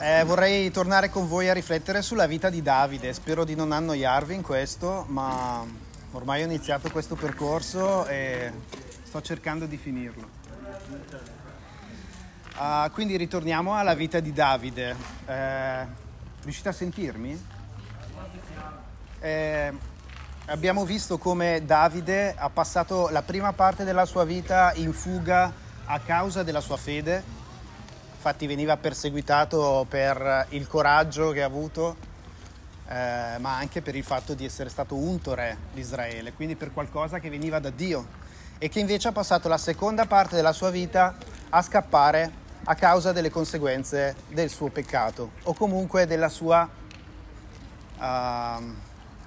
Eh, vorrei tornare con voi a riflettere sulla vita di Davide. Spero di non annoiarvi in questo, ma ormai ho iniziato questo percorso e sto cercando di finirlo. Uh, quindi ritorniamo alla vita di Davide. Eh, riuscite a sentirmi? Eh, abbiamo visto come Davide ha passato la prima parte della sua vita in fuga a causa della sua fede. Infatti veniva perseguitato per il coraggio che ha avuto, eh, ma anche per il fatto di essere stato unto re di Israele, quindi per qualcosa che veniva da Dio e che invece ha passato la seconda parte della sua vita a scappare a causa delle conseguenze del suo peccato o comunque della sua uh,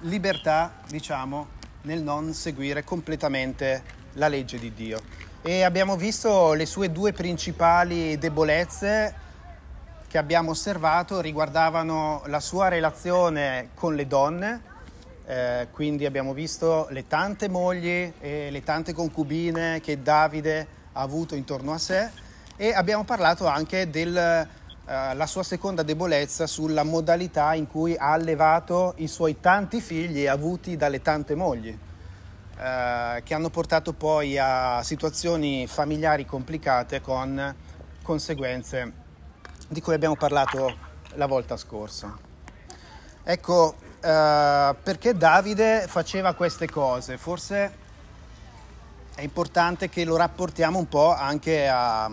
libertà, diciamo, nel non seguire completamente la legge di Dio. E abbiamo visto le sue due principali debolezze che abbiamo osservato riguardavano la sua relazione con le donne, eh, quindi abbiamo visto le tante mogli e le tante concubine che Davide ha avuto intorno a sé. E abbiamo parlato anche della uh, sua seconda debolezza sulla modalità in cui ha allevato i suoi tanti figli avuti dalle tante mogli, uh, che hanno portato poi a situazioni familiari complicate con conseguenze di cui abbiamo parlato la volta scorsa. Ecco, uh, perché Davide faceva queste cose? Forse è importante che lo rapportiamo un po' anche a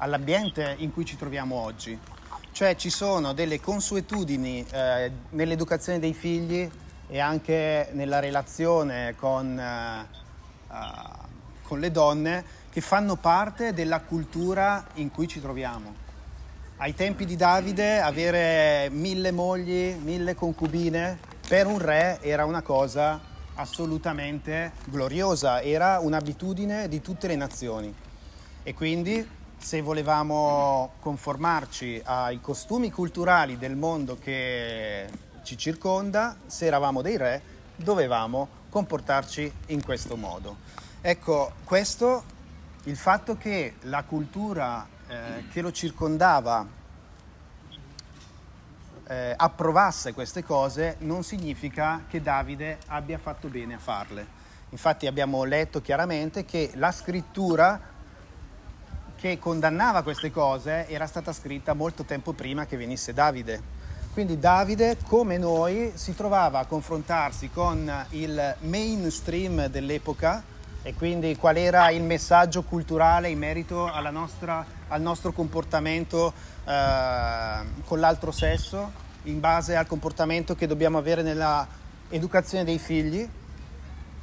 all'ambiente in cui ci troviamo oggi. Cioè ci sono delle consuetudini eh, nell'educazione dei figli e anche nella relazione con, uh, con le donne che fanno parte della cultura in cui ci troviamo. Ai tempi di Davide avere mille mogli, mille concubine per un re era una cosa assolutamente gloriosa, era un'abitudine di tutte le nazioni. E quindi se volevamo conformarci ai costumi culturali del mondo che ci circonda, se eravamo dei re, dovevamo comportarci in questo modo. Ecco, questo, il fatto che la cultura eh, che lo circondava eh, approvasse queste cose non significa che Davide abbia fatto bene a farle. Infatti abbiamo letto chiaramente che la scrittura che condannava queste cose era stata scritta molto tempo prima che venisse Davide. Quindi Davide, come noi, si trovava a confrontarsi con il mainstream dell'epoca e quindi qual era il messaggio culturale in merito nostra, al nostro comportamento eh, con l'altro sesso, in base al comportamento che dobbiamo avere nella educazione dei figli.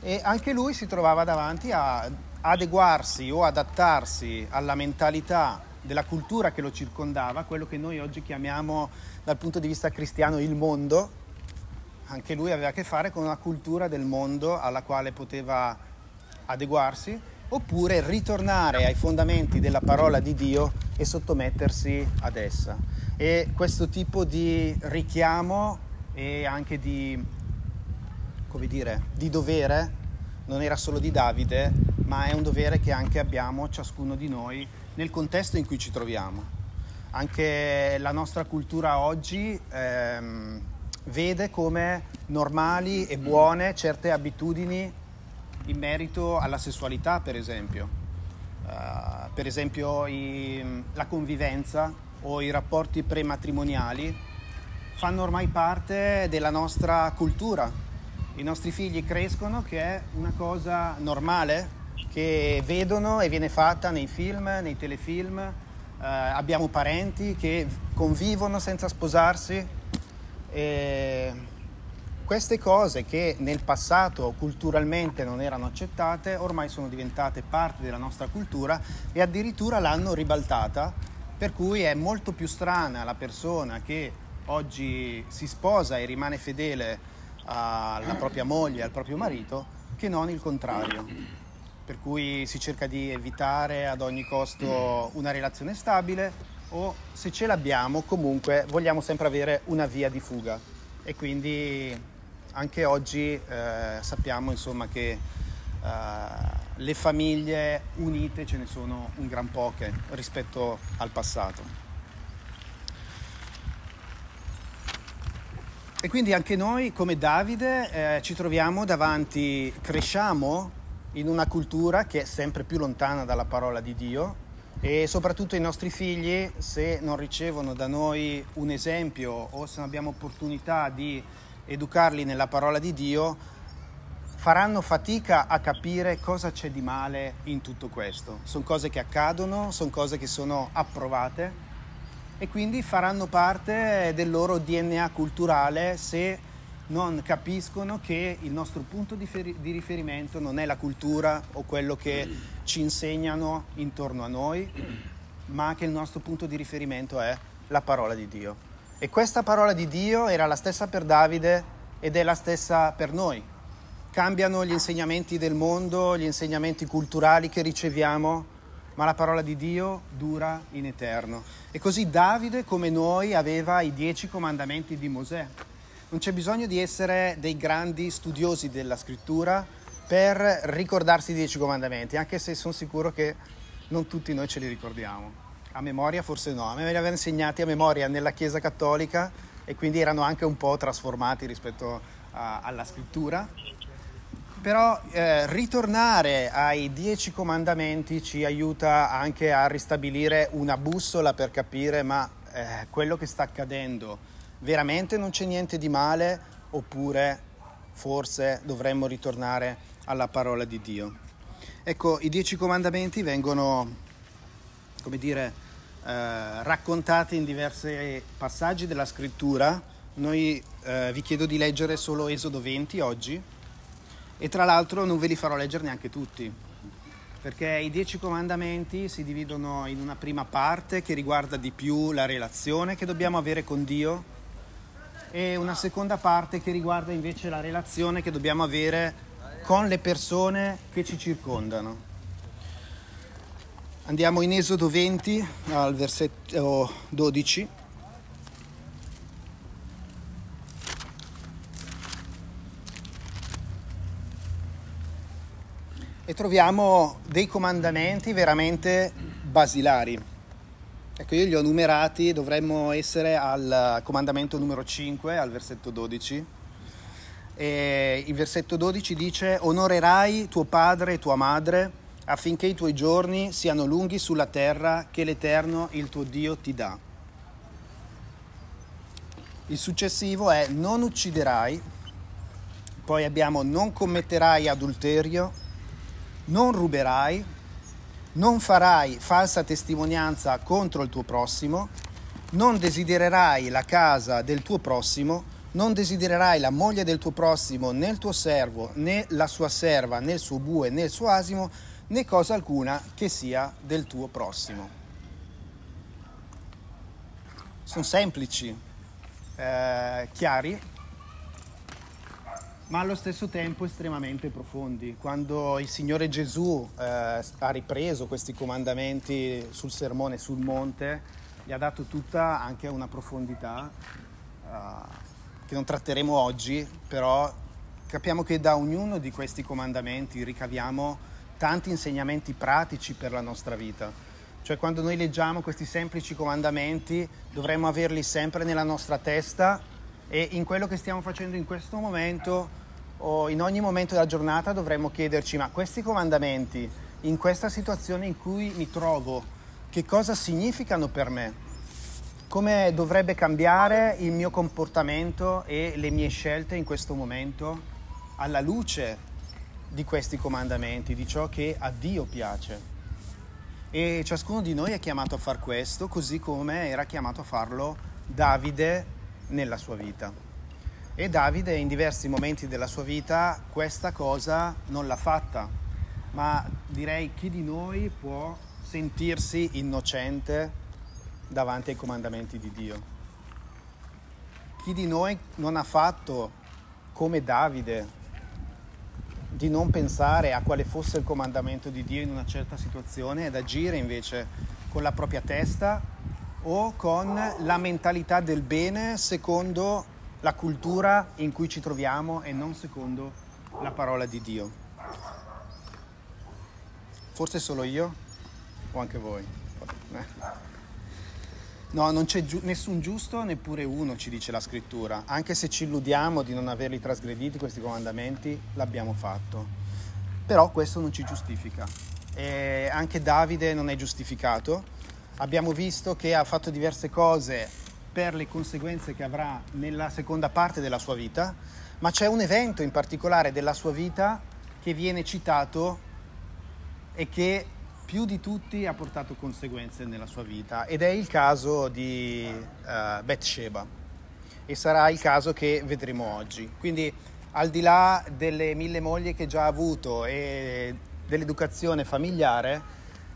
E anche lui si trovava davanti a adeguarsi o adattarsi alla mentalità della cultura che lo circondava, quello che noi oggi chiamiamo dal punto di vista cristiano il mondo, anche lui aveva a che fare con una cultura del mondo alla quale poteva adeguarsi, oppure ritornare ai fondamenti della parola di Dio e sottomettersi ad essa. E questo tipo di richiamo e anche di, come dire, di dovere non era solo di Davide, ma è un dovere che anche abbiamo ciascuno di noi nel contesto in cui ci troviamo. Anche la nostra cultura oggi ehm, vede come normali e buone certe abitudini in merito alla sessualità, per esempio. Uh, per esempio i, la convivenza o i rapporti prematrimoniali fanno ormai parte della nostra cultura. I nostri figli crescono che è una cosa normale, che vedono e viene fatta nei film, nei telefilm. Eh, abbiamo parenti che convivono senza sposarsi. E queste cose che nel passato culturalmente non erano accettate, ormai sono diventate parte della nostra cultura e addirittura l'hanno ribaltata, per cui è molto più strana la persona che oggi si sposa e rimane fedele alla propria moglie, al proprio marito, che non il contrario per cui si cerca di evitare ad ogni costo una relazione stabile o se ce l'abbiamo comunque vogliamo sempre avere una via di fuga e quindi anche oggi eh, sappiamo insomma che eh, le famiglie unite ce ne sono un gran poche rispetto al passato. E quindi anche noi, come Davide, eh, ci troviamo davanti, cresciamo in una cultura che è sempre più lontana dalla parola di Dio e soprattutto i nostri figli, se non ricevono da noi un esempio o se non abbiamo opportunità di educarli nella parola di Dio, faranno fatica a capire cosa c'è di male in tutto questo. Sono cose che accadono, sono cose che sono approvate e quindi faranno parte del loro DNA culturale se non capiscono che il nostro punto di, feri- di, riferimento non è la cultura o quello che ci insegnano intorno a noi, ma che il nostro punto di riferimento è la parola di Dio. E questa parola di Dio era la stessa per Davide ed è la stessa per noi. Cambiano gli insegnamenti del mondo, gli insegnamenti culturali che riceviamo, ma la parola di Dio dura in eterno. E così Davide, come noi, aveva i dieci comandamenti di Mosè. Non c'è bisogno di essere dei grandi studiosi della scrittura per ricordarsi i dieci comandamenti, anche se sono sicuro che non tutti noi ce li ricordiamo. A memoria forse no, a me li avevano insegnati a memoria nella Chiesa Cattolica e quindi erano anche un po' trasformati rispetto a, alla scrittura però eh, ritornare ai dieci comandamenti ci aiuta anche a ristabilire una bussola per capire ma eh, quello che sta accadendo veramente non c'è niente di male oppure forse dovremmo ritornare alla parola di Dio. Ecco, i dieci comandamenti vengono, come dire, eh, raccontati in diversi passaggi della scrittura. Noi eh, vi chiedo di leggere solo Esodo 20 oggi e tra l'altro non ve li farò leggere neanche tutti, perché i dieci comandamenti si dividono in una prima parte che riguarda di più la relazione che dobbiamo avere con Dio e una seconda parte che riguarda invece la relazione che dobbiamo avere con le persone che ci circondano. Andiamo in Esodo 20 al versetto 12. e troviamo dei comandamenti veramente basilari. Ecco, io li ho numerati, dovremmo essere al comandamento numero 5, al versetto 12. E il versetto 12 dice: Onorerai tuo padre e tua madre affinché i tuoi giorni siano lunghi sulla terra che l'Eterno, il tuo Dio, ti dà. Il successivo è: Non ucciderai. Poi abbiamo: Non commetterai adulterio non ruberai, non farai falsa testimonianza contro il tuo prossimo, non desidererai la casa del tuo prossimo, non desidererai la moglie del tuo prossimo, né il tuo servo, né la sua serva, né il suo bue, né il suo asimo, né cosa alcuna che sia del tuo prossimo. Sono semplici, eh, chiari, ma allo stesso tempo estremamente profondi. Quando il Signore Gesù eh, ha ripreso questi comandamenti sul sermone sul monte, gli ha dato tutta anche una profondità eh, che non tratteremo oggi, però capiamo che da ognuno di questi comandamenti ricaviamo tanti insegnamenti pratici per la nostra vita. Cioè quando noi leggiamo questi semplici comandamenti dovremmo averli sempre nella nostra testa e in quello che stiamo facendo in questo momento o in ogni momento della giornata dovremmo chiederci ma questi comandamenti in questa situazione in cui mi trovo che cosa significano per me? Come dovrebbe cambiare il mio comportamento e le mie scelte in questo momento alla luce di questi comandamenti, di ciò che a Dio piace? E ciascuno di noi è chiamato a far questo, così come era chiamato a farlo Davide nella sua vita. E Davide in diversi momenti della sua vita questa cosa non l'ha fatta, ma direi chi di noi può sentirsi innocente davanti ai comandamenti di Dio? Chi di noi non ha fatto come Davide di non pensare a quale fosse il comandamento di Dio in una certa situazione ed agire invece con la propria testa o con la mentalità del bene secondo la cultura in cui ci troviamo e non secondo la parola di Dio. Forse solo io o anche voi. No, non c'è giu- nessun giusto, neppure uno, ci dice la scrittura. Anche se ci illudiamo di non averli trasgrediti questi comandamenti, l'abbiamo fatto. Però questo non ci giustifica. E anche Davide non è giustificato. Abbiamo visto che ha fatto diverse cose per le conseguenze che avrà nella seconda parte della sua vita, ma c'è un evento in particolare della sua vita che viene citato e che più di tutti ha portato conseguenze nella sua vita ed è il caso di uh, Bathsheba e sarà il caso che vedremo oggi. Quindi al di là delle mille mogli che già ha avuto e dell'educazione familiare,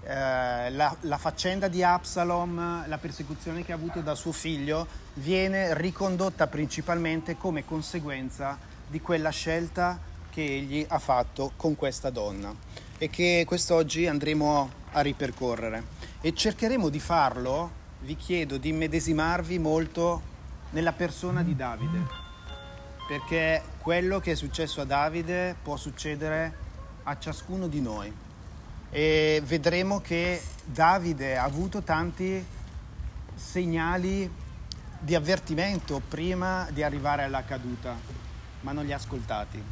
eh, la, la, faccenda di Absalom, la persecuzione che ha avuto da suo figlio, viene ricondotta principalmente come conseguenza di quella scelta che egli ha fatto con questa donna e che quest'oggi andremo a ripercorrere. E cercheremo di farlo, vi chiedo di immedesimarvi molto nella persona di Davide, perché quello che è successo a Davide può succedere a ciascuno di noi. E vedremo che Davide ha avuto tanti segnali di avvertimento prima di arrivare alla caduta, ma non li ha ascoltati.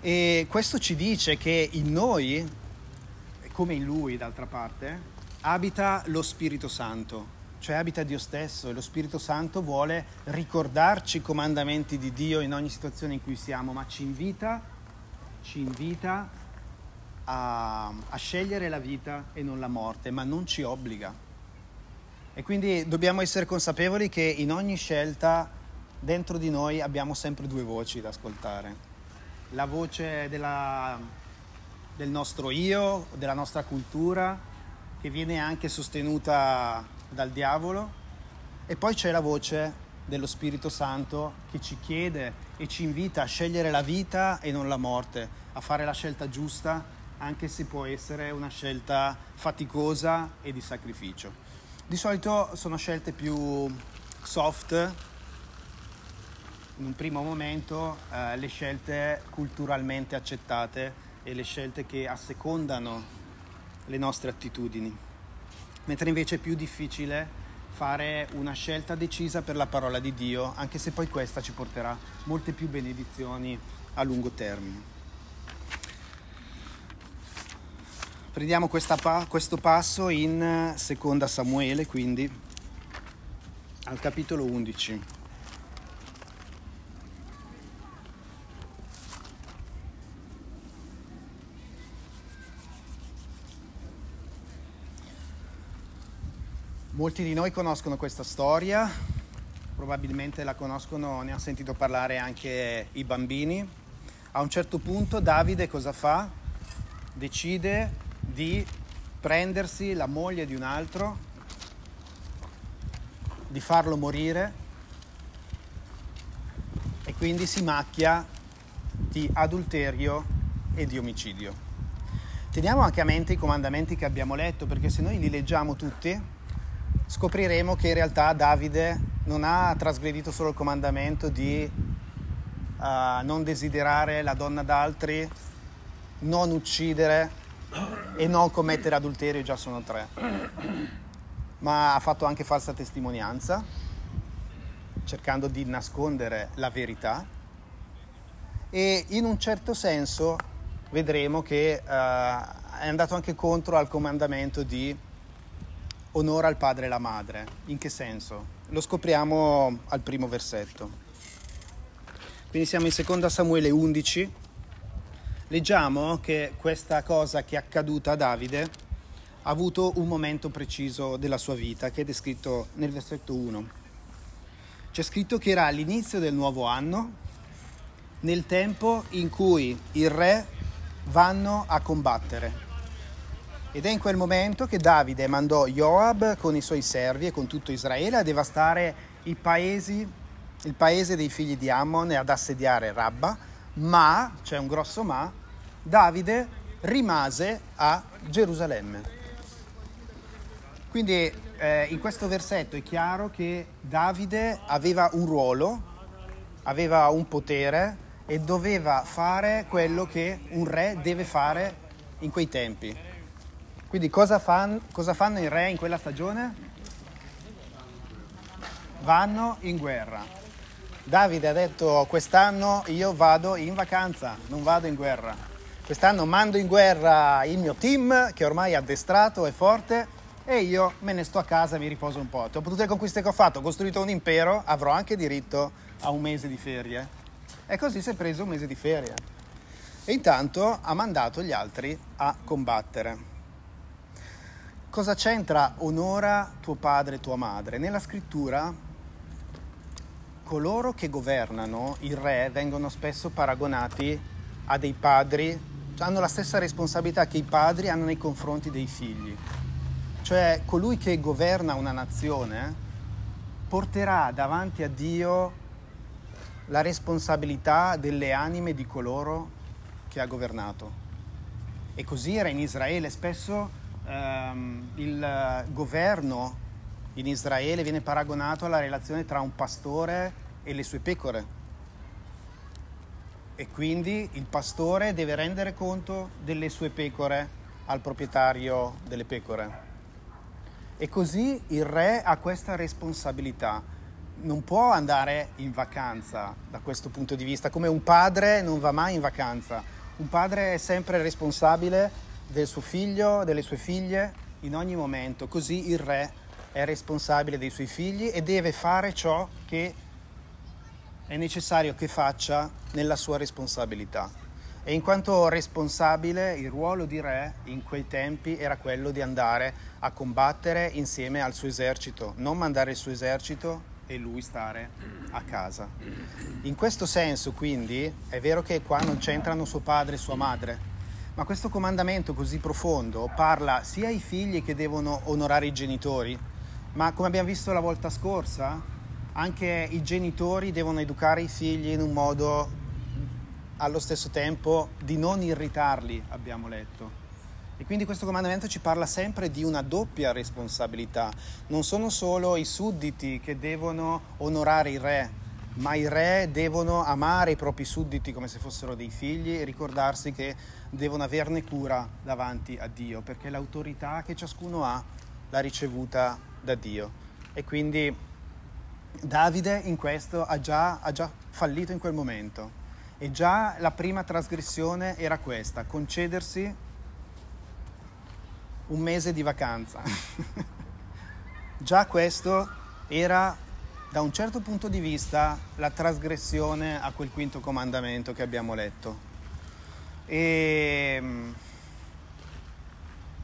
E questo ci dice che in noi, come in lui d'altra parte, abita lo Spirito Santo, cioè abita Dio stesso e lo Spirito Santo vuole ricordarci i comandamenti di Dio in ogni situazione in cui siamo, ma ci invita, ci invita a, a scegliere la vita e non la morte, ma non ci obbliga. E quindi dobbiamo essere consapevoli che in ogni scelta dentro di noi abbiamo sempre due voci da ascoltare la voce della, del nostro io, della nostra cultura, che viene anche sostenuta dal diavolo, e poi c'è la voce dello Spirito Santo che ci chiede e ci invita a scegliere la vita e non la morte, a fare la scelta giusta, anche se può essere una scelta faticosa e di sacrificio. Di solito sono scelte più soft, in un primo momento eh, le scelte culturalmente accettate e le scelte che assecondano le nostre attitudini, mentre invece è più difficile fare una scelta decisa per la parola di Dio, anche se poi questa ci porterà molte più benedizioni a lungo termine. Prendiamo pa- questo passo in seconda Samuele, quindi al capitolo 11. Molti di noi conoscono questa storia, probabilmente la conoscono, ne hanno sentito parlare anche i bambini. A un certo punto Davide cosa fa? Decide di prendersi la moglie di un altro, di farlo morire e quindi si macchia di adulterio e di omicidio. Teniamo anche a mente i comandamenti che abbiamo letto perché se noi li leggiamo tutti scopriremo che in realtà Davide non ha trasgredito solo il comandamento di uh, non desiderare la donna d'altri, non uccidere e non commettere adulterio, già sono tre, ma ha fatto anche falsa testimonianza, cercando di nascondere la verità e in un certo senso vedremo che uh, è andato anche contro al comandamento di onora il padre e la madre. In che senso? Lo scopriamo al primo versetto. Quindi siamo in seconda Samuele 11. Leggiamo che questa cosa che è accaduta a Davide ha avuto un momento preciso della sua vita, che è descritto nel versetto 1. C'è scritto che era all'inizio del nuovo anno, nel tempo in cui il re vanno a combattere. Ed è in quel momento che Davide mandò Joab con i suoi servi e con tutto Israele a devastare i paesi, il paese dei figli di Ammon e ad assediare Rabba, ma, c'è un grosso ma, Davide rimase a Gerusalemme. Quindi eh, in questo versetto è chiaro che Davide aveva un ruolo, aveva un potere e doveva fare quello che un re deve fare in quei tempi Quindi cosa, fan, cosa fanno i re in quella stagione? Vanno in guerra. Davide ha detto quest'anno io vado in vacanza, non vado in guerra. Quest'anno mando in guerra il mio team che ormai è addestrato, è forte e io me ne sto a casa e mi riposo un po'. Dopo tutte le conquiste che ho fatto, ho costruito un impero, avrò anche diritto a un mese di ferie. E così si è preso un mese di ferie. E intanto ha mandato gli altri a combattere. Cosa c'entra onora tuo padre e tua madre? Nella scrittura coloro che governano, i re, vengono spesso paragonati a dei padri, hanno la stessa responsabilità che i padri hanno nei confronti dei figli. Cioè colui che governa una nazione porterà davanti a Dio la responsabilità delle anime di coloro che ha governato. E così era in Israele, spesso ehm, il governo in Israele viene paragonato alla relazione tra un pastore e le sue pecore. E quindi il pastore deve rendere conto delle sue pecore al proprietario delle pecore. E così il re ha questa responsabilità. Non può andare in vacanza da questo punto di vista, come un padre non va mai in vacanza. Un padre è sempre responsabile del suo figlio, delle sue figlie, in ogni momento. Così il re è responsabile dei suoi figli e deve fare ciò che è necessario che faccia nella sua responsabilità. E in quanto responsabile, il ruolo di re in quei tempi era quello di andare a combattere insieme al suo esercito, non mandare il suo esercito e lui stare a casa. In questo senso, quindi, è vero che qua non c'entrano suo padre e sua madre, ma questo comandamento così profondo parla sia ai figli che devono onorare i genitori, ma come abbiamo visto la volta scorsa, anche i genitori devono educare i figli in un modo allo stesso tempo di non irritarli, abbiamo letto. E quindi questo comandamento ci parla sempre di una doppia responsabilità. Non sono solo i sudditi che devono onorare il re, ma i re devono amare i propri sudditi come se fossero dei figli e ricordarsi che devono averne cura davanti a Dio, perché l'autorità che ciascuno ha l'ha ricevuta da Dio. E quindi Davide in questo ha già, ha già fallito in quel momento. E già la prima trasgressione era questa, concedersi un mese di vacanza. già questo era da un certo punto di vista la trasgressione a quel quinto comandamento che abbiamo letto. E mm,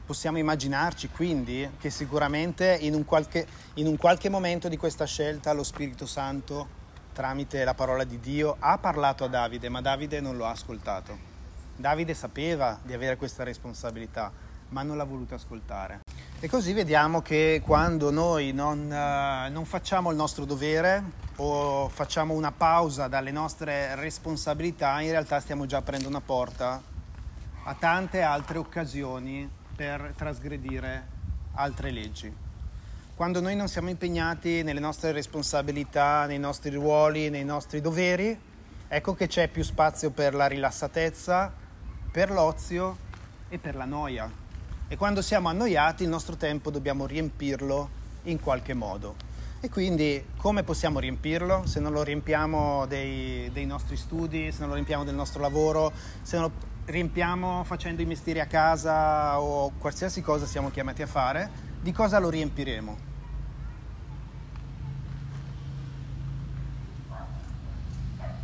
possiamo immaginarci quindi che sicuramente in un, qualche, in un qualche momento di questa scelta lo Spirito Santo, tramite la parola di Dio, ha parlato a Davide, ma Davide non lo ha ascoltato. Davide sapeva di avere questa responsabilità, ma non l'ha voluto ascoltare. E così vediamo che quando noi non, uh, non, facciamo il nostro dovere o facciamo una pausa dalle nostre responsabilità, in realtà stiamo già aprendo una porta a tante altre occasioni per trasgredire altre leggi. Quando noi non siamo impegnati nelle nostre responsabilità, nei nostri ruoli, nei nostri doveri, ecco che c'è più spazio per la rilassatezza, per l'ozio e per la noia e quando siamo annoiati il nostro tempo dobbiamo riempirlo in qualche modo. E quindi come possiamo riempirlo? Se non lo riempiamo dei, dei nostri studi, se non lo riempiamo del nostro lavoro, se non lo riempiamo facendo i mestieri a casa o qualsiasi cosa siamo chiamati a fare, di cosa lo riempiremo?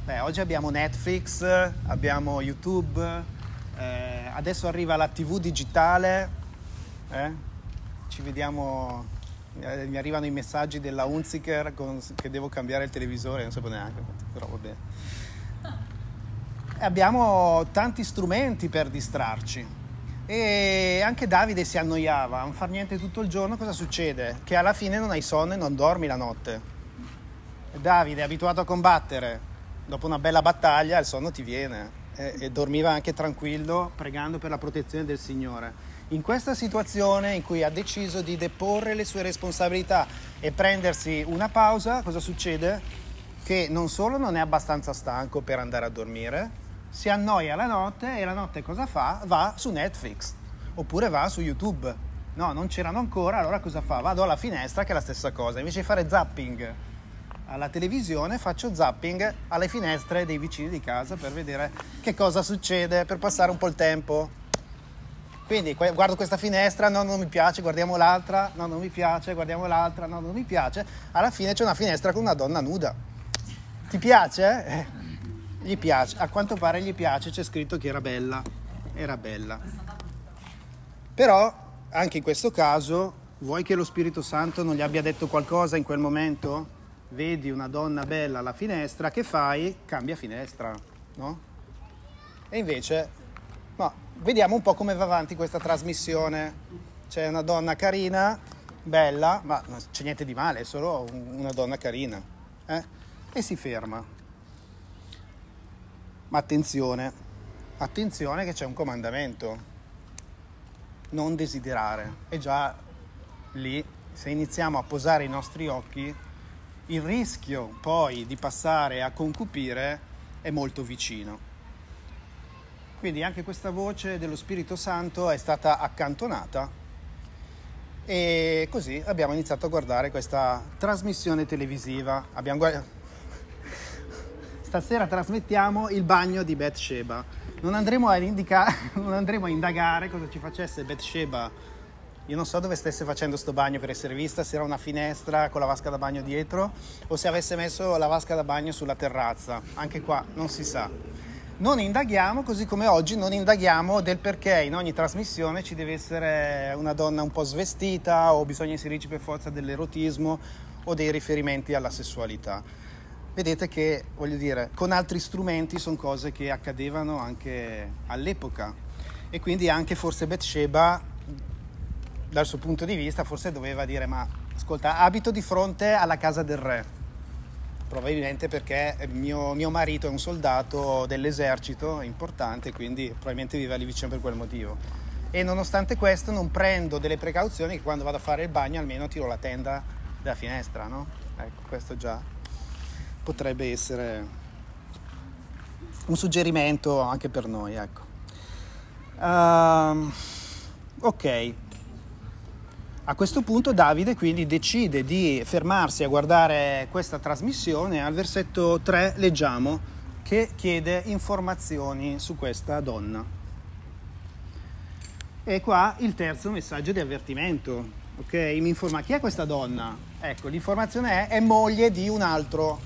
Beh, oggi abbiamo Netflix, abbiamo YouTube, eh, adesso arriva la TV digitale, eh? ci vediamo, eh, mi arrivano i messaggi della Unziker con, che devo cambiare il televisore, non sapevo neanche, però va bene. Abbiamo tanti strumenti per distrarci. E anche Davide si annoiava, non far niente tutto il giorno, cosa succede? Che alla fine non hai sonno e non dormi la notte. Davide è abituato a combattere, dopo una bella battaglia il sonno ti viene e, e dormiva anche tranquillo pregando per la protezione del Signore. In questa situazione in cui ha deciso di deporre le sue responsabilità e prendersi una pausa, cosa succede? Che non solo non è abbastanza stanco per andare a dormire, si annoia la notte e la notte cosa fa? Va su Netflix Oppure va su YouTube. No, non c'erano ancora, allora cosa fa? Vado alla finestra che è la stessa cosa. Invece di fare zapping alla televisione, faccio zapping alle finestre dei vicini di casa per vedere che cosa succede, per passare un po' il tempo. Quindi guardo questa finestra, no, non mi piace, guardiamo l'altra, no, non mi piace, guardiamo l'altra, no, non mi piace. Alla fine c'è una finestra con una donna nuda. Ti piace? Eh, gli piace, a quanto pare gli piace, c'è scritto che era bella. Era bella. Però, anche in questo caso, vuoi che lo Spirito Santo non gli abbia detto qualcosa in quel momento? Vedi una donna bella alla finestra, che fai? Cambia finestra, no? E invece ma vediamo un po' come va avanti questa trasmissione. C'è una donna carina, bella, ma non c'è niente di male, è solo una donna carina. Eh? E si ferma. Ma attenzione, attenzione che c'è un comandamento. Non desiderare. E già lì, se iniziamo a posare i nostri occhi, il rischio poi di passare a concupire è molto vicino. Quindi anche questa voce dello Spirito Santo è stata accantonata e così abbiamo iniziato a guardare questa trasmissione televisiva. Guard... Stasera trasmettiamo il bagno di Bathsheba. Non andremo, a indica... non andremo a indagare cosa ci facesse Bathsheba. Io non so dove stesse facendo sto bagno per essere vista, se era una finestra con la vasca da bagno dietro o se avesse messo la vasca da bagno sulla terrazza. Anche qua non si sa non indaghiamo, così come oggi non indaghiamo del perché in ogni trasmissione ci deve essere una donna un po' svestita o bisogna inserirci per forza dell'erotismo o dei riferimenti alla sessualità. Vedete che, voglio dire, con altri strumenti sono cose che accadevano anche all'epoca e quindi anche forse Betsheba, dal suo punto di vista, forse doveva dire ma ascolta, abito di fronte alla casa del re probabilmente perché mio, mio, marito è un soldato dell'esercito importante, quindi probabilmente vive lì vicino per quel motivo. E nonostante questo non prendo delle precauzioni che quando vado a fare il bagno almeno tiro la tenda dalla finestra, no? Ecco, questo già potrebbe essere un suggerimento anche per noi, ecco. Uh, ok, a questo punto Davide quindi decide di fermarsi a guardare questa trasmissione. Al versetto 3 leggiamo che chiede informazioni su questa donna. E qua il terzo messaggio di avvertimento. Ok, mi informa chi è questa donna? Ecco, l'informazione è è moglie di un altro.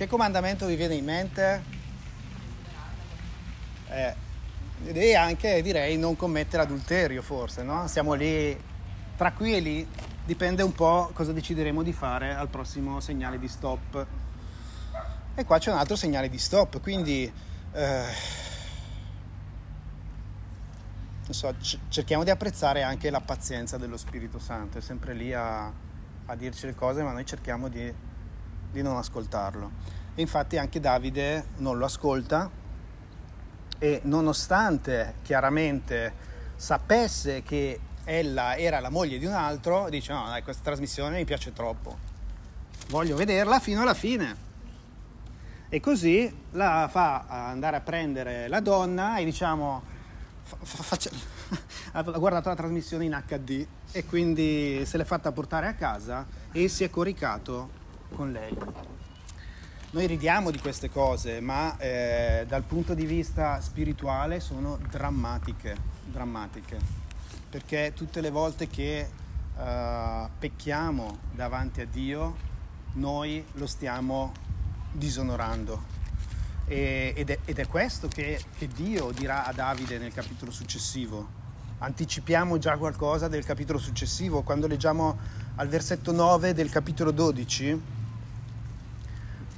Che comandamento vi viene in mente? Eh, e anche direi non commettere adulterio forse, no? Siamo lì tra qui e lì dipende un po' cosa decideremo di fare al prossimo segnale di stop. E qua c'è un altro segnale di stop, quindi eh, so, cerchiamo di apprezzare anche la pazienza dello Spirito Santo, è sempre lì a, a dirci le cose, ma noi cerchiamo di, di non ascoltarlo. E infatti anche Davide non lo ascolta e nonostante chiaramente sapesse che ella era la moglie di un altro, dice no dai questa trasmissione mi piace troppo, voglio vederla fino alla fine. E così la fa andare a prendere la donna e diciamo faccia, ha guardato la trasmissione in HD e quindi se l'è fatta portare a casa e si è coricato con lei. Noi ridiamo di queste cose, ma eh, dal punto di vista spirituale sono drammatiche, drammatiche perché tutte le volte che uh, pecchiamo davanti a Dio, noi lo stiamo disonorando. E, ed, è, ed, è, questo che, che Dio dirà a Davide nel capitolo successivo. Anticipiamo già qualcosa del capitolo successivo, quando leggiamo al versetto 9 del capitolo 12.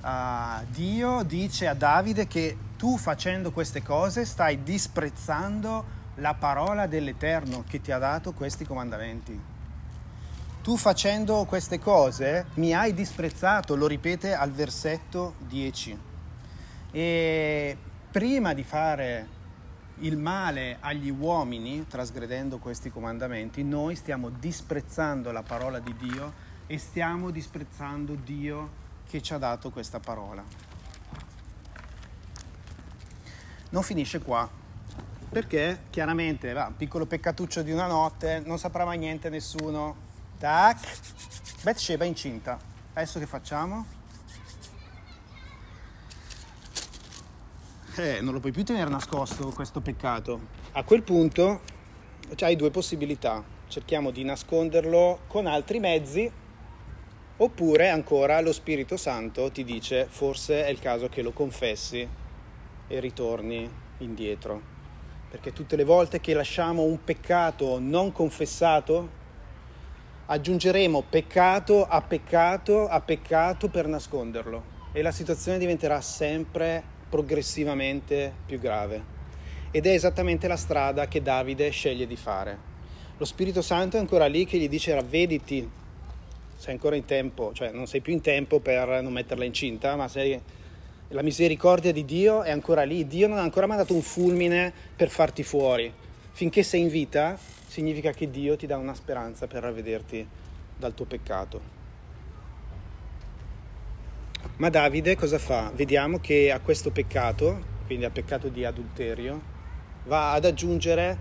Uh, Dio dice a Davide che tu facendo queste cose stai disprezzando la parola dell'Eterno che ti ha dato questi comandamenti. Tu facendo queste cose mi hai disprezzato, lo ripete al versetto 10. E prima di fare il male agli uomini, trasgredendo questi comandamenti, noi stiamo disprezzando la parola di Dio e stiamo disprezzando Dio che ci ha dato questa parola. Non finisce qua Perché chiaramente, va, piccolo peccatuccio di una notte, non saprà mai niente nessuno. Tac, Bathsheba incinta. Adesso che facciamo? Eh, non lo puoi più tenere nascosto questo peccato. A quel punto cioè, hai due possibilità. Cerchiamo di nasconderlo con altri mezzi oppure ancora lo Spirito Santo ti dice forse è il caso che lo confessi e ritorni indietro. Perché tutte le volte che lasciamo un peccato non confessato, aggiungeremo peccato a peccato a peccato per nasconderlo e la situazione diventerà sempre progressivamente più grave. Ed è esattamente la strada che Davide sceglie di fare. Lo Spirito Santo è ancora lì che gli dice ravvediti, sei ancora in tempo, cioè non sei più in tempo per non metterla incinta, ma sei... la misericordia di Dio è ancora lì. Dio non ha ancora mandato un fulmine per farti fuori. Finché sei in vita, significa che Dio ti dà una speranza per ravvederti dal tuo peccato. Ma Davide cosa fa? Vediamo che a questo peccato, quindi al peccato di adulterio, va ad aggiungere,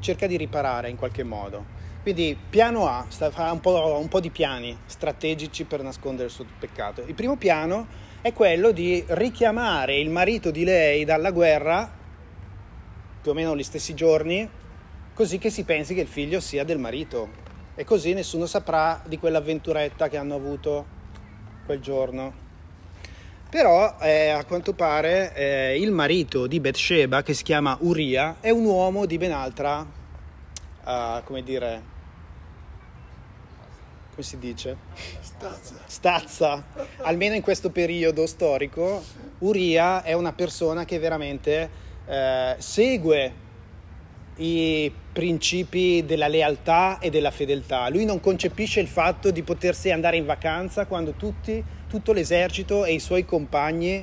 cerca di riparare in qualche modo. Quindi piano A, fa un po', un po' di piani strategici per nascondere il suo peccato. Il primo piano è quello di richiamare il marito di lei dalla guerra, più o meno gli stessi giorni, così che si pensi che il figlio sia del marito e così nessuno saprà di quell'avventuretta che hanno avuto quel giorno. Però eh, a quanto pare eh, il marito di Bathsheba, che si chiama Uria, è un uomo di ben altra, uh, come dire, come si dice? Stazza. Stazza. Almeno in questo periodo storico, Uria è una persona che veramente eh, segue i principi della lealtà e della fedeltà. Lui non concepisce il fatto di potersi andare in vacanza quando tutti, tutto l'esercito e i suoi compagni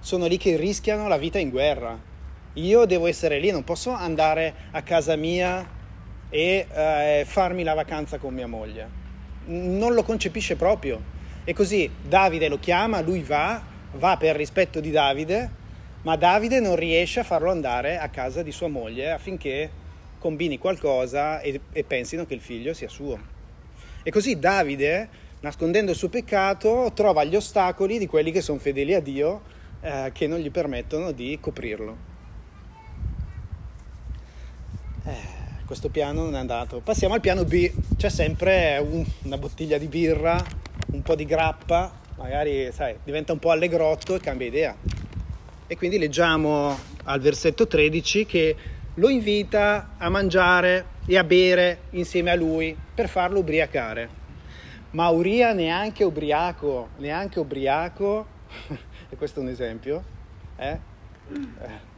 sono lì che rischiano la vita in guerra. Io devo essere lì, non posso andare a casa mia e eh, farmi la vacanza con mia moglie. Non lo concepisce proprio. E così Davide lo chiama, lui va, va per rispetto di Davide, ma Davide non riesce a farlo andare a casa di sua moglie affinché combini qualcosa e, e pensino che il figlio sia suo. E così Davide, nascondendo il suo peccato, trova gli ostacoli di quelli che sono fedeli a Dio eh, che non gli permettono di coprirlo. Questo piano non è andato. Passiamo al piano B. C'è sempre un, una bottiglia di birra, un po' di grappa, magari sai, diventa un po' allegrotto e cambia idea. E quindi leggiamo al versetto 13 che lo invita a mangiare e a bere insieme a lui per farlo ubriacare. Ma Uria neanche ubriaco, neanche ubriaco, e questo è un esempio, eh?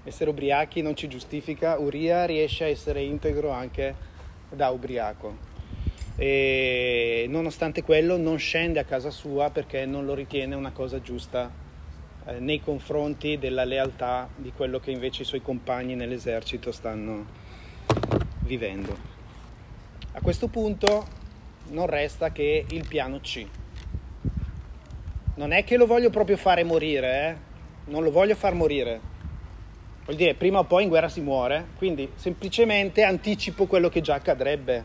Essere ubriachi non ci giustifica, Uria riesce a essere integro anche da ubriaco. E nonostante quello non scende a casa sua perché non lo ritiene una cosa giusta eh, nei confronti della lealtà di quello che invece i suoi compagni nell'esercito stanno vivendo. A questo punto non resta che il piano C. Non è che lo voglio proprio fare morire, eh? non lo voglio far morire. Vuol dire, prima o poi in guerra si muore, quindi semplicemente anticipo quello che già accadrebbe.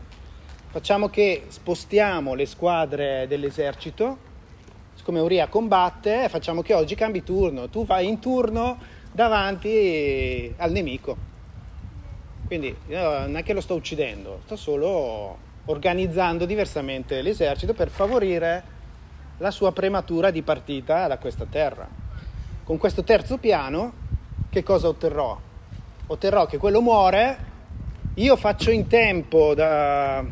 Facciamo che spostiamo le squadre dell'esercito siccome Uria combatte, facciamo che oggi cambi turno, tu vai in turno davanti al nemico. Quindi non è che lo sto uccidendo, sto solo organizzando diversamente l'esercito per favorire la sua prematura di partita da questa terra. Con questo terzo piano, che cosa otterrò? Otterrò che quello muore, io faccio in tempo da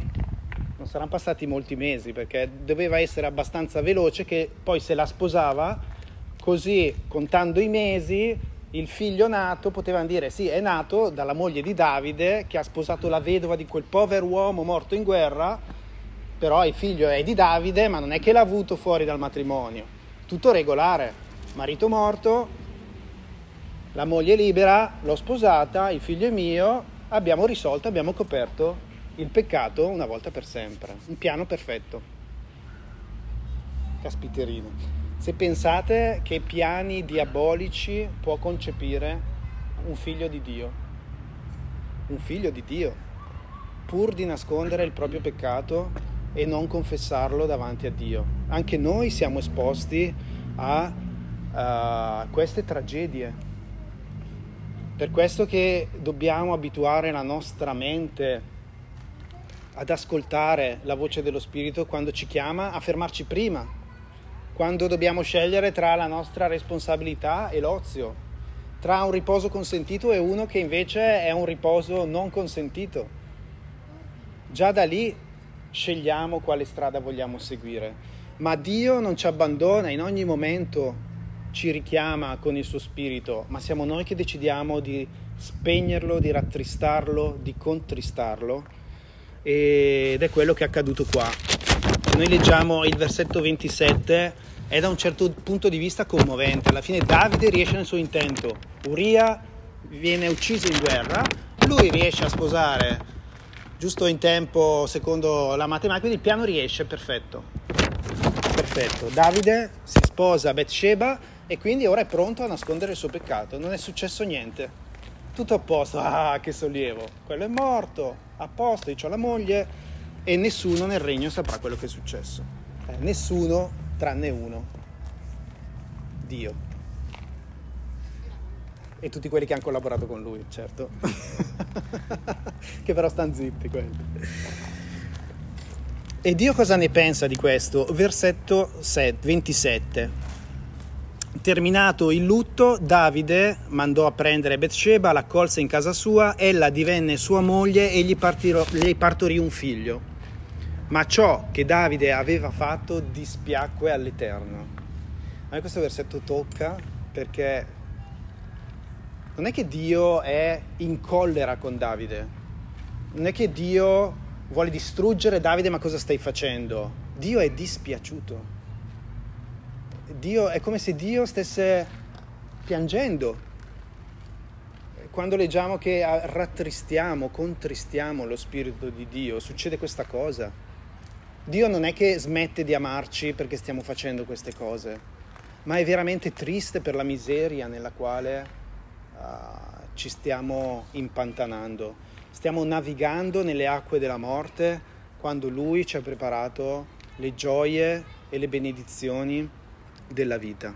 non saranno passati molti mesi perché doveva essere abbastanza veloce che poi se la sposava, così contando i mesi il figlio nato potevano dire sì è nato dalla moglie di Davide che ha sposato la vedova di quel povero uomo morto in guerra, però il figlio è di Davide ma non è che l'ha avuto fuori dal matrimonio, tutto regolare, marito morto, la moglie libera, l'ho sposata, il figlio è mio, abbiamo risolto, abbiamo coperto il peccato una volta per sempre, un piano perfetto. Caspiterino. Se pensate che piani diabolici può concepire un figlio di Dio, un figlio di Dio, pur di nascondere il proprio peccato e non confessarlo davanti a Dio. Anche noi siamo esposti a, a queste tragedie. Per questo che dobbiamo abituare la nostra mente ad ascoltare la voce dello Spirito quando ci chiama, a fermarci prima, quando dobbiamo scegliere tra la nostra responsabilità e l'ozio, tra un riposo consentito e uno che invece è un riposo non consentito. Già da lì scegliamo quale strada vogliamo seguire. Ma Dio non ci abbandona, in ogni momento ci richiama con il suo spirito, ma siamo noi che decidiamo di spegnerlo, di rattristarlo, di contristarlo ed è quello che è accaduto qua. Noi leggiamo il versetto 27, è da un certo punto di vista commovente, alla fine Davide riesce nel suo intento, Uria viene ucciso in guerra, lui riesce a sposare giusto in tempo secondo la matematica, quindi il piano riesce, perfetto. Perfetto. Davide si sposa a Bathsheba e quindi ora è pronto a nascondere il suo peccato, non è successo niente. Tutto a posto, ah che sollievo, quello è morto, a posto, io ho la moglie e nessuno nel regno saprà quello che è successo. Eh, nessuno tranne uno, Dio e tutti quelli che hanno collaborato con lui, certo. che però stanno zitti quelli. E Dio cosa ne pensa di questo? Versetto 27. Terminato il lutto, Davide mandò a prendere Bathsheba, l'accolse in casa sua, ella divenne sua moglie e gli, partirò, gli partorì un figlio. Ma ciò che Davide aveva fatto dispiacque all'Eterno. A me questo versetto tocca perché non è che Dio è in collera con Davide, non è che Dio vuole distruggere Davide, ma cosa stai facendo? Dio è dispiaciuto. Dio, è come se Dio stesse piangendo. Quando leggiamo che rattristiamo, contristiamo lo Spirito di Dio, succede questa cosa. Dio non è che smette di amarci perché stiamo facendo queste cose, ma è veramente triste per la miseria nella quale uh, ci stiamo impantanando, stiamo navigando nelle acque della morte quando Lui ci ha preparato le gioie e le benedizioni della vita.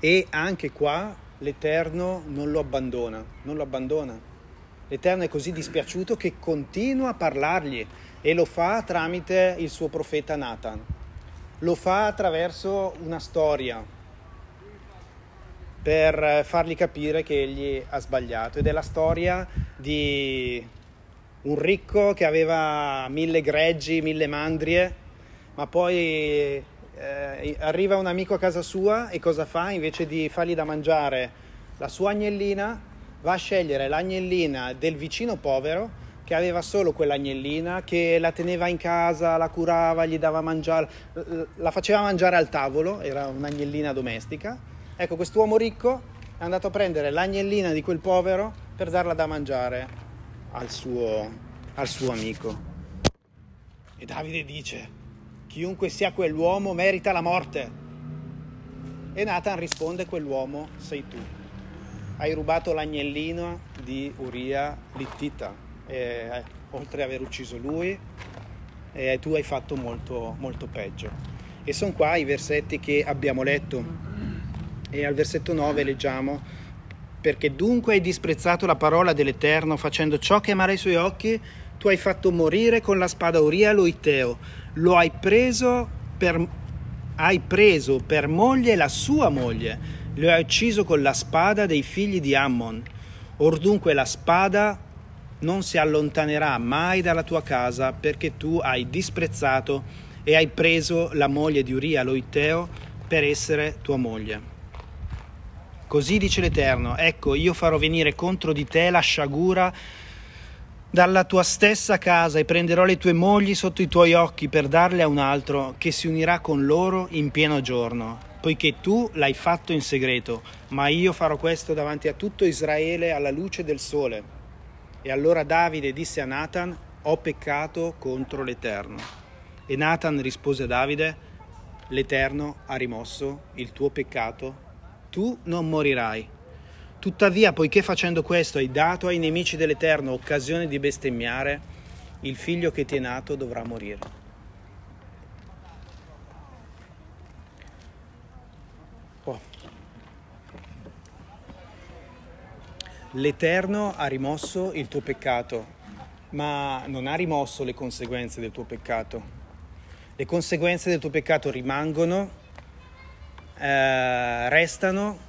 E anche qua l'Eterno non lo abbandona, non lo abbandona. L'Eterno è così dispiaciuto che continua a parlargli e lo fa tramite il suo profeta Nathan. Lo fa attraverso una storia, per fargli capire che egli ha sbagliato ed è la storia di un ricco che aveva mille greggi, mille mandrie, ma poi eh, arriva un amico a casa sua e cosa fa? Invece di fargli da mangiare la sua agnellina, va a scegliere l'agnellina del vicino povero che aveva solo quell'agnellina, che la teneva in casa, la curava, gli dava mangiare, la faceva mangiare al tavolo, era un'agnellina domestica Ecco, quest'uomo ricco è andato a prendere l'agnellina di quel povero per darla da mangiare al suo, al suo amico. E Davide dice, chiunque sia quell'uomo merita la morte. E Nathan risponde, quell'uomo sei tu. Hai rubato l'agnellino di Uria Littita, e, eh, oltre ad aver ucciso lui, e tu hai fatto molto, molto peggio. E sono qua i versetti che abbiamo letto e al versetto 9 leggiamo, perché dunque hai disprezzato la parola dell'Eterno facendo ciò che amare i suoi occhi, tu hai fatto morire con la spada Uria Loiteo, lo hai preso per, hai preso per moglie la sua moglie, lo hai ucciso con la spada dei figli di Ammon. Or dunque la spada non si allontanerà mai dalla tua casa perché tu hai disprezzato e hai preso la moglie di Uria Loiteo per essere tua moglie. Così dice l'Eterno, ecco io farò venire contro di te la sciagura dalla tua stessa casa e prenderò le tue mogli sotto i tuoi occhi per darle a un altro che si unirà con loro in pieno giorno, poiché tu l'hai fatto in segreto, ma io farò questo davanti a tutto Israele alla luce del sole. E allora Davide disse a Nathan, ho peccato contro l'Eterno. E Nathan rispose a Davide, l'Eterno ha rimosso il tuo peccato tu non morirai. Tuttavia, poiché facendo questo hai dato ai nemici dell'Eterno occasione di bestemmiare, il figlio che ti è nato dovrà morire. Oh. L'Eterno ha rimosso il tuo peccato, ma non ha rimosso le conseguenze del tuo peccato. Le conseguenze del tuo peccato rimangono, eh, restano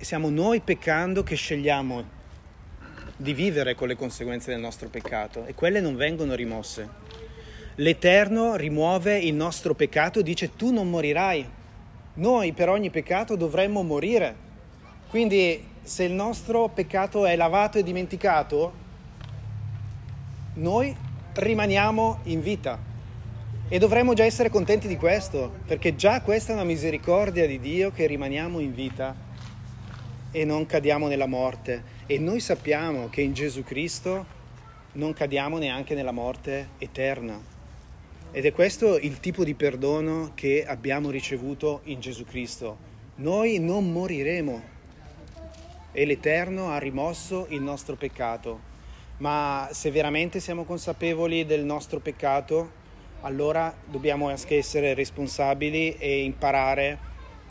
siamo noi peccando che scegliamo di vivere con le conseguenze del nostro peccato e quelle non vengono rimosse. L'Eterno rimuove il nostro peccato, dice tu non morirai. Noi per ogni peccato dovremmo morire. Quindi se il nostro peccato è lavato e dimenticato, noi rimaniamo in vita. E dovremmo già essere contenti di questo, perché già questa è una misericordia di Dio che rimaniamo in vita e non cadiamo nella morte. E noi sappiamo che in Gesù Cristo non cadiamo neanche nella morte eterna. Ed è questo il tipo di perdono che abbiamo ricevuto in Gesù Cristo. Noi non moriremo e l'Eterno ha rimosso il nostro peccato. Ma se veramente siamo consapevoli del nostro peccato, allora dobbiamo anche essere responsabili e imparare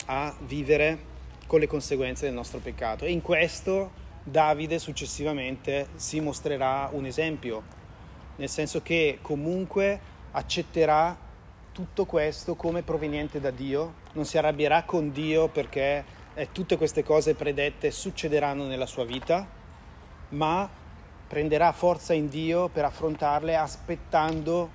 a vivere con le conseguenze del nostro peccato. E in questo Davide successivamente si mostrerà un esempio, nel senso che comunque accetterà tutto questo come proveniente da Dio, non si arrabbierà con Dio perché eh, tutte queste cose predette succederanno nella sua vita, ma prenderà forza in Dio per affrontarle aspettando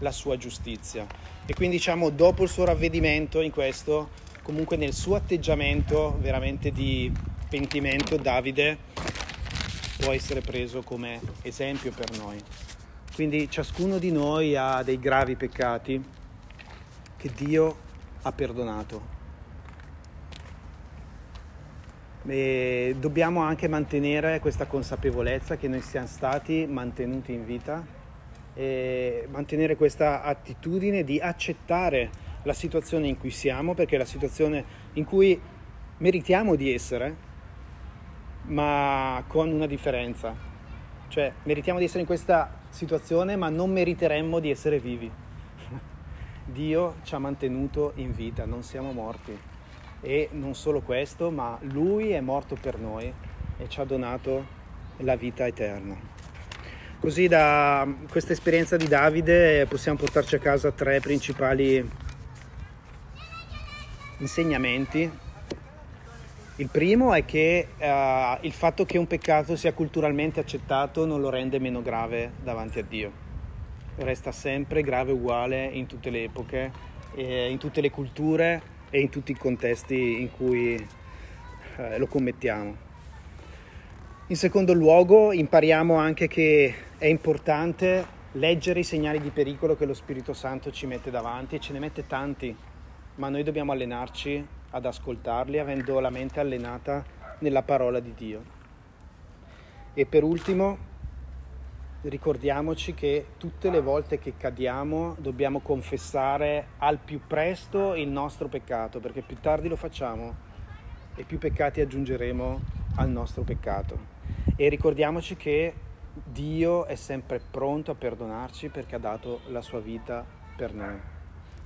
la sua giustizia. E quindi diciamo dopo il suo ravvedimento in questo comunque nel suo atteggiamento veramente di pentimento Davide può essere preso come esempio per noi. Quindi ciascuno di noi ha dei gravi peccati che Dio ha perdonato. E dobbiamo anche mantenere questa consapevolezza che noi siamo stati mantenuti in vita e mantenere questa attitudine di accettare la situazione in cui siamo, perché è la situazione in cui meritiamo di essere, ma con una differenza. Cioè, meritiamo di essere in questa situazione, ma non meriteremmo di essere vivi. Dio ci ha mantenuto in vita, non siamo morti. E non solo questo, ma Lui è morto per noi e ci ha donato la vita eterna. Così da questa esperienza di Davide possiamo portarci a casa tre principali insegnamenti. Il primo è che uh, il fatto che un peccato sia culturalmente accettato non lo rende meno grave davanti a Dio. Resta sempre grave uguale in tutte le epoche, eh, in tutte le culture e in tutti i contesti in cui eh, lo commettiamo. In secondo luogo impariamo anche che è importante leggere i segnali di pericolo che lo Spirito Santo ci mette davanti e ce ne mette tanti ma noi dobbiamo allenarci ad ascoltarli avendo la mente allenata nella parola di Dio. E per ultimo, ricordiamoci che tutte le volte che cadiamo dobbiamo confessare al più presto il nostro peccato, perché più tardi lo facciamo e più peccati aggiungeremo al nostro peccato. E ricordiamoci che Dio è sempre pronto a perdonarci perché ha dato la sua vita per noi.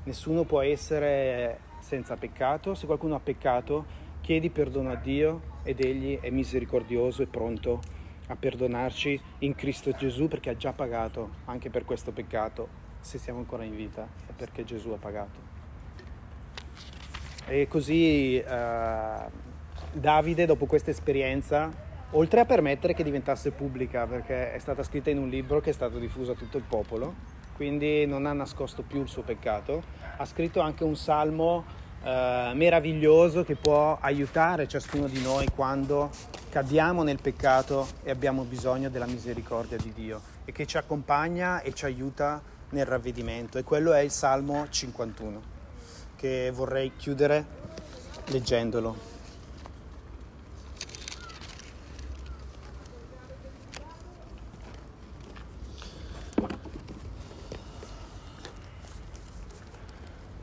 Nessuno può essere senza peccato. Se qualcuno ha peccato, chiedi perdono a Dio ed Egli è misericordioso e pronto a perdonarci in Cristo Gesù perché ha già pagato anche per questo peccato. Se siamo ancora in vita è perché Gesù ha pagato. E così eh, Davide, dopo questa esperienza, oltre a permettere che diventasse pubblica, perché è stata scritta in un libro che è stato diffuso a tutto il popolo, quindi non ha nascosto più il suo peccato. Ha scritto anche un salmo eh, meraviglioso che può aiutare ciascuno di noi quando cadiamo nel peccato e abbiamo bisogno della misericordia di Dio e che ci accompagna e ci aiuta nel ravvedimento e quello è il Salmo 51 che vorrei chiudere leggendolo.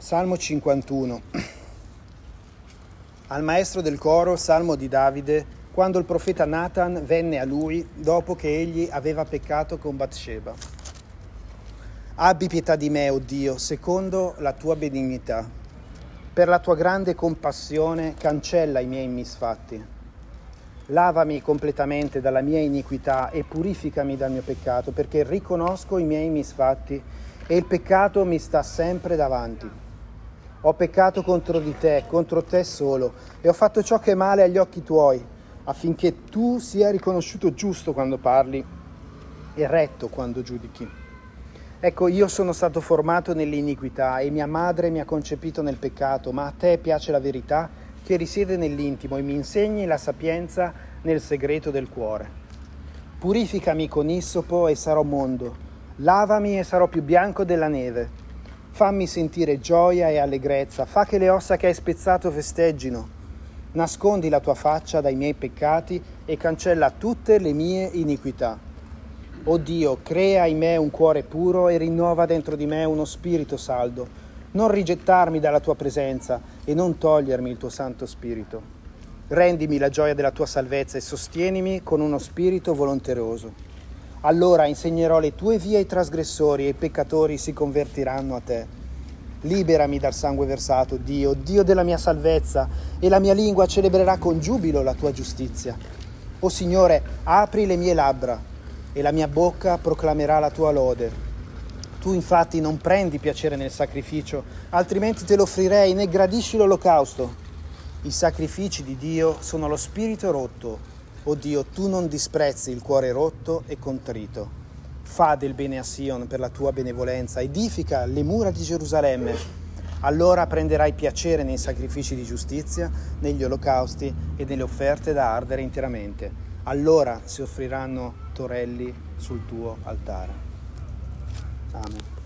Salmo 51. Al maestro del coro, Salmo di Davide, quando il profeta Nathan venne a lui dopo che egli aveva peccato con Bathsheba. Abbi pietà di me, o oh Dio, secondo la tua benignità. Per la tua grande compassione cancella i miei misfatti. Lavami completamente dalla mia iniquità e purificami dal mio peccato, perché riconosco i miei misfatti e il peccato mi sta sempre davanti. Ho peccato contro di te, contro te solo, e ho fatto ciò che è male agli occhi tuoi, affinché tu sia riconosciuto giusto quando parli e retto quando giudichi. Ecco, io sono stato formato nell'iniquità e mia madre mi ha concepito nel peccato, ma a te piace la verità che risiede nell'intimo e mi insegni la sapienza nel segreto del cuore. Purificami con issopo e sarò mondo, lavami e sarò più bianco della neve Fammi sentire gioia e allegrezza, fa che le ossa che hai spezzato festeggino. Nascondi la tua faccia dai miei peccati e cancella tutte le mie iniquità. O Dio, crea in me un cuore puro e rinnova dentro di me uno spirito saldo. Non rigettarmi dalla tua presenza e non togliermi il tuo Santo Spirito. Rendimi la gioia della tua salvezza e sostienimi con uno spirito volonteroso. Allora insegnerò le tue vie ai trasgressori e i peccatori si convertiranno a te. Liberami dal sangue versato, Dio, Dio della mia salvezza, e la mia lingua celebrerà con giubilo la tua giustizia. O Signore, apri le mie labbra, e la mia bocca proclamerà la tua lode. Tu infatti non prendi piacere nel sacrificio, altrimenti te lo offrirei, né gradisci l'olocausto. I sacrifici di Dio sono lo spirito rotto o Dio, tu non disprezzi il cuore rotto e contrito. Fa del bene a Sion per la tua benevolenza, edifica le mura di Gerusalemme. Allora prenderai piacere nei sacrifici di giustizia, negli olocausti e nelle offerte da ardere interamente. Allora si offriranno torelli sul tuo altare. Amen.